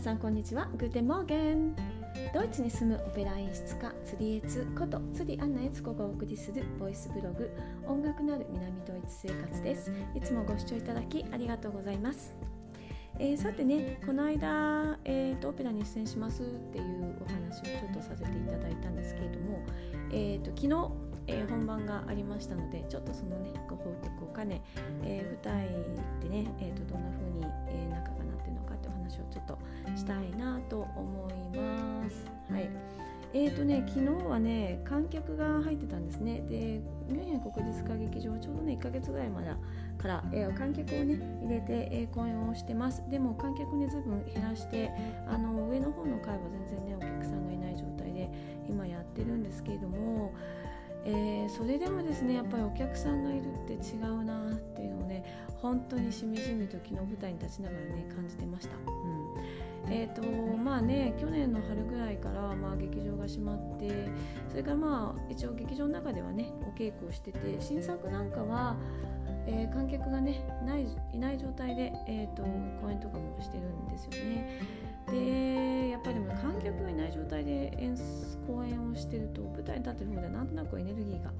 さんこんにちは。 Guten Morgen。ドイツに住むオペラ演出家釣恵都子こと釣アンナ恵都子がお送りするボイスブログ音楽なる南ドイツ生活です。いつもご視聴いただきありがとうございます。えー、さてねこの間、えーと、オペラに出演しますっていうお話をちょっとさせていただいたんですけれども、えーと、昨日、えー、本番がありましたのでちょっとそのねご報告を兼ね、えー、舞台でね、えーと、とどんな風に、えー、仲が話をちょっとしたいなと思います。はい。えーとね、昨日はね観客が入ってたんですね。でミュンヘン国立歌劇場ちょうどね1ヶ月ぐらいまでから、えー、観客をね入れて、えー、公演をしてます。でも観客ねずいぶん減らしてあの上の方の階は全然ねお客さんがいない状態で今やってるんですけれどもえー、それでもですねやっぱりお客さんがいるって違うなっていうのをね本当にしみじみと昨日舞台に立ちながらね感じてました。うんえーとまあね、去年の春ぐらいから、まあ、劇場が閉まってそれからまあ一応劇場の中ではねお稽古をしてて新作なんかは、えー、観客がねないいない状態で、えーと、公演とかもしてるんですよね。でやっぱりでも観客がいない状態で演公演をしてると舞台に立ってる方でなんとなくエネルギーが、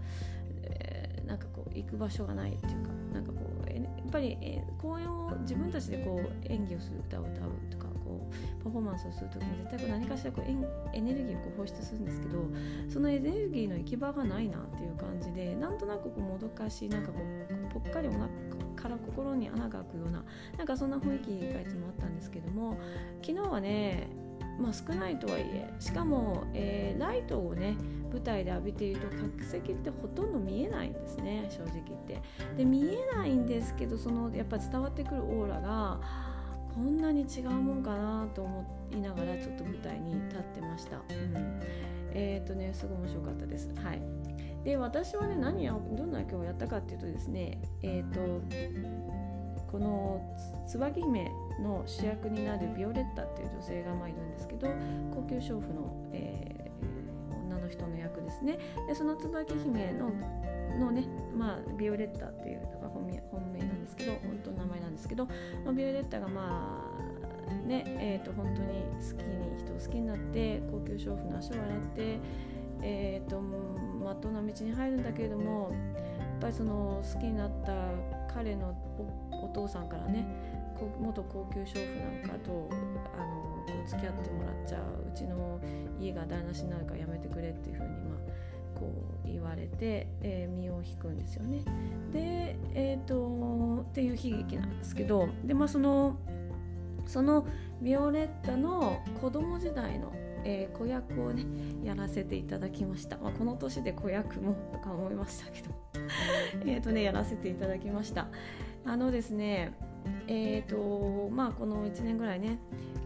えー、なんかこう行く場所がないっていうかなんかこうやっぱり、え、公演を自分たちでこう演技をする歌を歌うとかこうパフォーマンスをする時に絶対こう何かしらこうエネルギーをこう放出するんですけどそのエネルギーの行き場がないなっていう感じでなんとなくこうもどかしいなんかこうぽっかりお腹から心に穴が開くようななんかそんな雰囲気がいつもあったんですけども昨日はねまあ、少ないとはいえしかも、えー、ライトをね舞台で浴びていると客席ってほとんど見えないんですね正直言ってで見えないんですけどそのやっぱ伝わってくるオーラがこんなに違うもんかなと思いながらちょっと舞台に立ってました。うん、えっ、ー、とねすごい面白かったです。はい。で私はね何やどんな今日やったかっていうとですねえっ、ー、とこの椿姫の主役になるビオレッタっていう女性がまあいるんですけど高級娼婦の、えー、女の人の役ですね。でその椿姫ののね、まあ、ビオレッタっていうのが本名本名なんですけど本当の名前なんですけどまあビオレッタがまあねえーと、本当に好きに人を好きになって高級娼婦の足を洗って、えーと、まっとうな道に入るんだけれどもやっぱりその好きになった彼のお父さんからね元高級娼婦なんかとあのこう付き合ってもらっちゃううちの家が台無しになるからやめてくれっていうふうに、まあ、こう言われて、えー、身を引くんですよね。で、えーと、っていう悲劇なんですけどで、まあ、そのそのビオレッタの子供時代の、えー、子役をねやらせていただきました、まあ、この年で子役もとか思いましたけど。えとねやらせていただきました。あのですねえーとまあ、この1年ぐらいね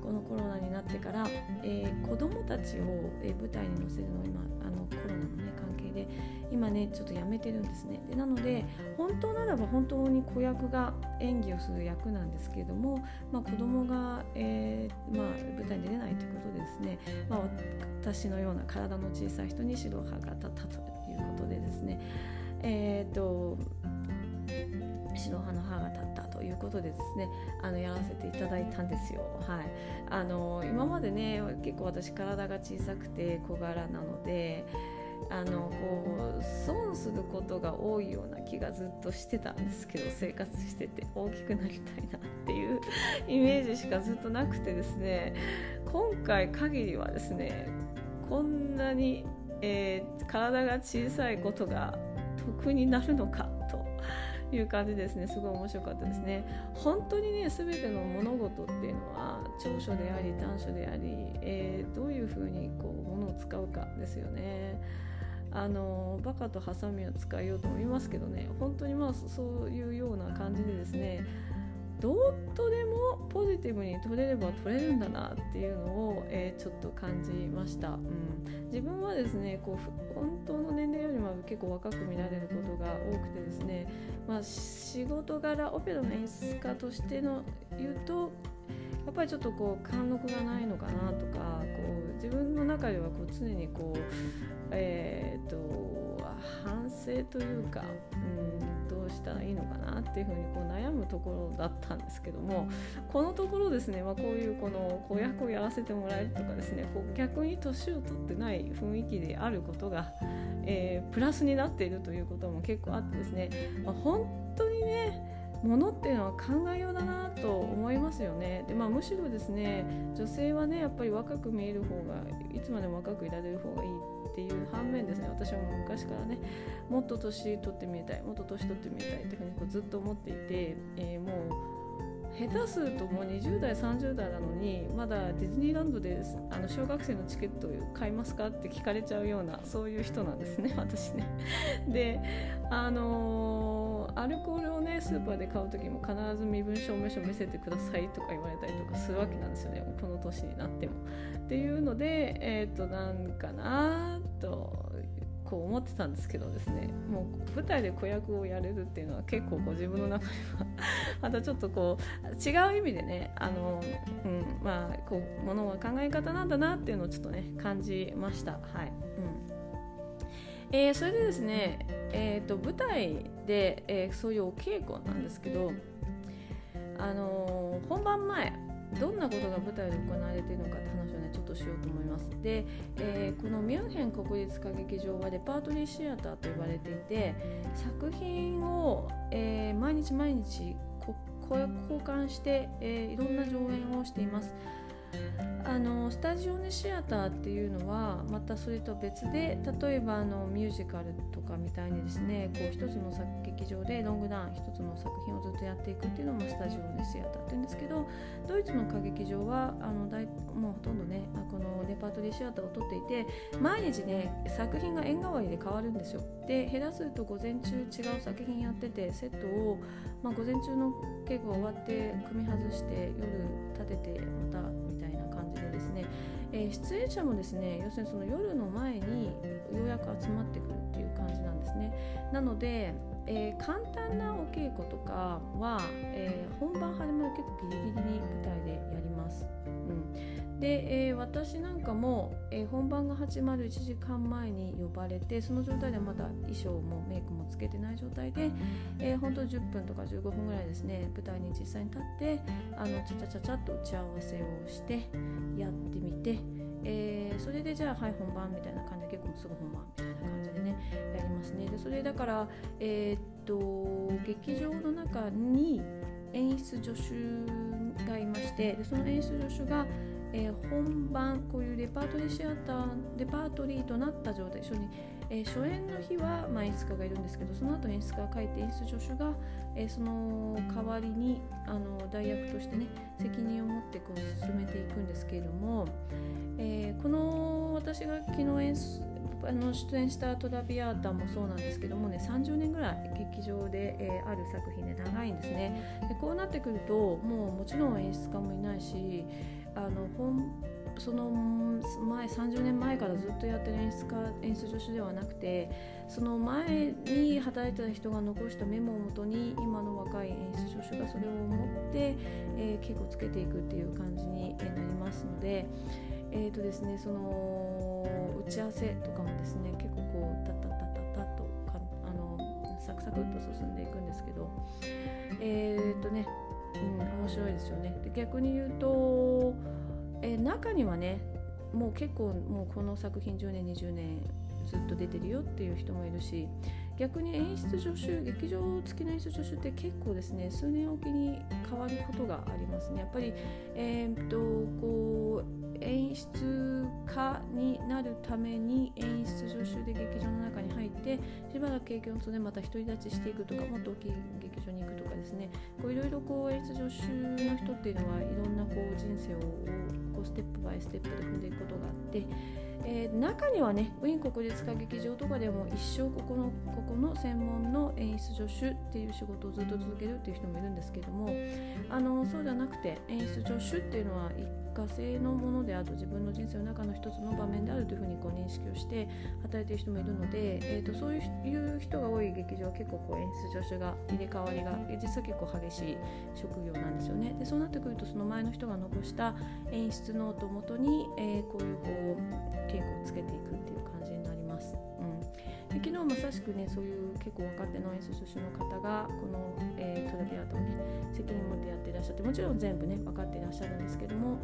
このコロナになってから、えー、子どもたちを、えー、舞台に乗せるのを今あのコロナの、ね、関係で今ねちょっとやめてるんですね。でなので本当ならば本当に子役が演技をする役なんですけれども、まあ、子供が、えー、まあ、舞台に出れないということでですね、まあ、私のような体の小さい人に指導派が立ったということでですねえっ、と指導派の歯が立ったということでですねあのやらせていただいたんですよ。はい、あの今までね結構私体が小さくて小柄なのであのこう損することが多いような気がずっとしてたんですけど生活してて大きくなりたいなっていう イメージしかずっとなくてですね今回限りはですねこんなに、えー、体が小さいことが得になるのかいう感じですね。すごい面白かったですね。本当にね全ての物事っていうのは長所であり短所であり、えー、どういうふうにこう物を使うかですよね。あのバカとハサミを使いようと思いますけどね。本当にまあそういうような感じでですねどうとでもポジティブに取れれば取れるんだなっていうのを、えー、ちょっと感じました、うん、自分はですねこう本当の年齢よりも結構若く見られることが多くてですね、まあ、仕事柄オペラの演出家としての言うとやっぱりちょっとこう貫禄がないのかなとかこう自分の中ではこう常にこうえー、っと反省というか、うん、どうしたらいいのかなっていうふうにこう悩むところだったんですけどもこのところですね、まあ、こういうこの子役をやらせてもらえるとかですねこう逆に年を取ってない雰囲気であることが、えー、プラスになっているということも結構あってですね、まあ、本当にねものっていうのは考えようだなと思いますよね。で、まあ、むしろですね女性はねやっぱり若く見える方がいつまでも若くいられる方がいいっていう反面ですね私も昔からねもっと年取ってみたいもっと年取ってみたいっていうふうにこうずっと思っていて、えー、もう下手するともう20代30代なのにまだディズニーランドであの小学生のチケットを買いますかって聞かれちゃうようなそういう人なんですね 私ね。であのー、アルコールをねスーパーで買う時も必ず身分証明書見せてくださいとか言われたりとかするわけなんですよねこの年になっても。っていうのでえっ、ー、となんかなとこう思ってたんですけどですねもう舞台で子役をやれるっていうのは結構こう自分の中ではまたちょっとこう違う意味でねあの、うん、まあこうものは考え方なんだなっていうのをちょっとね感じました。はい、うん。えー、それでですね、えーと、舞台で、えー、そういうお稽古なんですけどあのー、本番前どんなことが舞台で行われているのかって話をねちょっとしようと思います。で、えー、このミュンヘン国立歌劇場はレパートリーシアターと呼ばれていて作品を、えー、毎日毎日交換して、えー、いろんな上演をしています。あのスタジオネシアターっていうのはまたそれと別で例えばあのミュージカルとかみたいにですねこう一つの作劇場でロングダウン一つの作品をずっとやっていくっていうのもスタジオネシアターって言うんですけどドイツの歌劇場はあの大もうほとんどねこのレパートリーシアターを取っていて毎日ね作品が縁代わりで変わるんですよ。で減らすと午前中違う作品やっててセットを、まあ、午前中の稽古終わって組み外して夜立ててまたみたいな、えー、出演者もですね要するにその夜の前にようやく集まってくるっていう感じなんですね。なので、えー、簡単なお稽古とかは、えー、本番始まる結構ギリギリに舞台でやります、うん。で、えー、私なんかも、えー、本番が始まる1時間前に呼ばれてその状態でまだ衣装もメイクもつけてない状態で、えー、本当10分とか15分ぐらいですね舞台に実際に立ってあのちゃちゃちゃちゃっと打ち合わせをしてやってみて、えー、それでじゃあはい本番みたいな感じで結構すぐ本番みたいな感じでねやりますね。でそれだからえ、っと劇場の中に演出助手がいましてでその演出助手がえー、本番こういうレパートリーシアターレパートリーとなった状態一緒に、えー、初演の日は、まあ、演出家がいるんですけどその後演出家が書いて演出助手が、えー、その代わりにあの代役としてね責任を持ってこう進めていくんですけれども、えこの私が昨日演出あの出演したトラビアータもそうなんですけどもね30年ぐらい劇場で、えー、ある作品で長いんですね。でこうなってくるともうもちろん演出家もいないしあの本その前30年前からずっとやってる演出家演出助手ではなくてその前に働いてた人が残したメモをもとに今の若い演出助手がそれを持って、えー、稽古つけていくっていう感じになりますので。えーとですね、その打ち合わせとかもですね結構こうタッタッタッタッタとかあのサクサクっと進んでいくんですけどえっ、ー、とねうん、面白いですよね。で逆に言うと、え中にはねもう結構もうこの作品10年20年ずっと出てるよっていう人もいるし逆に演出助手劇場付きの演出助手って結構ですね数年おきに変わることがありますねやっぱりえー、っとこう演出家になるために演出助手で劇場の中に入ってしばらく経験を積んでまた独り立ちしていくとかもっと大きい劇場に行くとかですね。こういろいろこう演出助手の人っていうのはいろんなこう人生をこうステップバイステップで踏んでいくことがあってえー、中にはねウィーン国立歌劇場とかでも一生ここのここの専門の演出助手っていう仕事をずっと続けるっていう人もいるんですけどもあのそうじゃなくて演出助手っていうのは一過性のものであると自分の人生の中の一つの場面であるというふうにこう認識をして働いている人もいるので、えーと、そういう人が多い劇場は結構こう演出助手が入れ替わりが実は結構激しい職業なんですよね。でそうなってくるとその前の人が残した演出ノートをもとに、えー、こういうこう稽古をつけていくっていう感じになります。うんで昨日まさしくねそういう結構若手の演出助手の方がこの、えー、トラヴィアータをね責任持ってやっていらっしゃってもちろん全部ね分かっていらっしゃるんですけども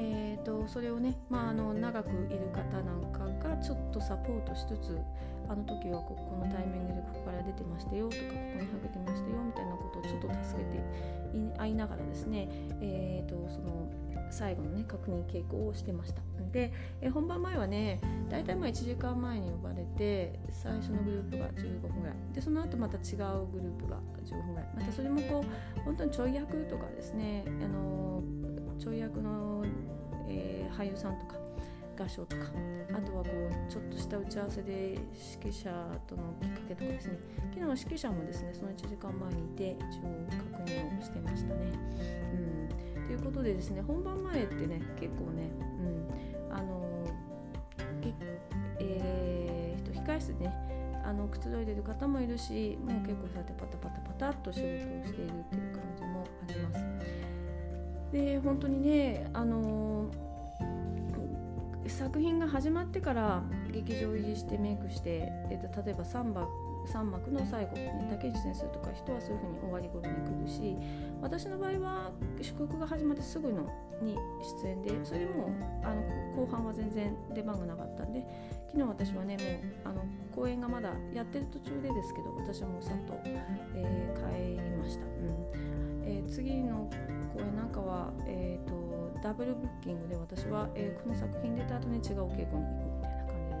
えーと、それをね、まあ、あの長くいる方なんかがちょっとサポートしつつあの時はここのタイミングでここから出てましたよとかここにはけてましたよみたいなことをちょっと助けていいながらですね、えーと、その最後のね確認稽古をしてました。で、え本番前はね大体まあ1時間前に呼ばれて最初のグループが15分ぐらいでその後また違うグループが15分ぐらいまたそれもこう本当にちょい役とかですねあのちょい役の、えー、俳優さんとか合唱とかあとはこうちょっとした打ち合わせで指揮者とのきっかけとかですね昨日は指揮者もですねその1時間前にいて一応確認をしてましたね。うん、ということでですね本番前ってね結構ね、うん、あのえー、と控え室でねあのくつろいでる方もいるしもう結構そうやってパタパタパタっと仕事をしているっていう感じもあります。で本当にねあのー、作品が始まってから劇場入りしてメイクして、えっと、例えばサンバ ,3 幕の最後、ね、竹内先生とか人はそういうふうに終わり頃に来るし私の場合は祝福が始まってすぐのに出演でそれでもあの後半は全然出番がなかったんで昨日私はねもうあの公演がまだやってる途中でですけど私はもうさっと、えー、帰りました、うん。えー、次の公演なんかは、えーと、ダブルブッキングで私は、えー、この作品出た後に違う稽古に行く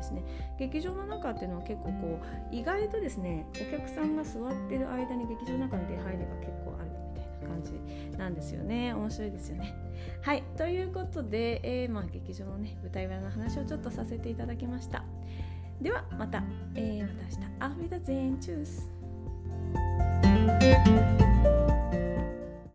ですね。劇場の中っていうのは結構こう意外とですねお客さんが座ってる間に劇場の中に出入りが結構あるみたいな感じなんですよね。面白いですよね。はい。ということで、えー、まあ、劇場のね舞台裏の話をちょっとさせていただきました。ではまた、えー、また明日。アフィダゼンチュース。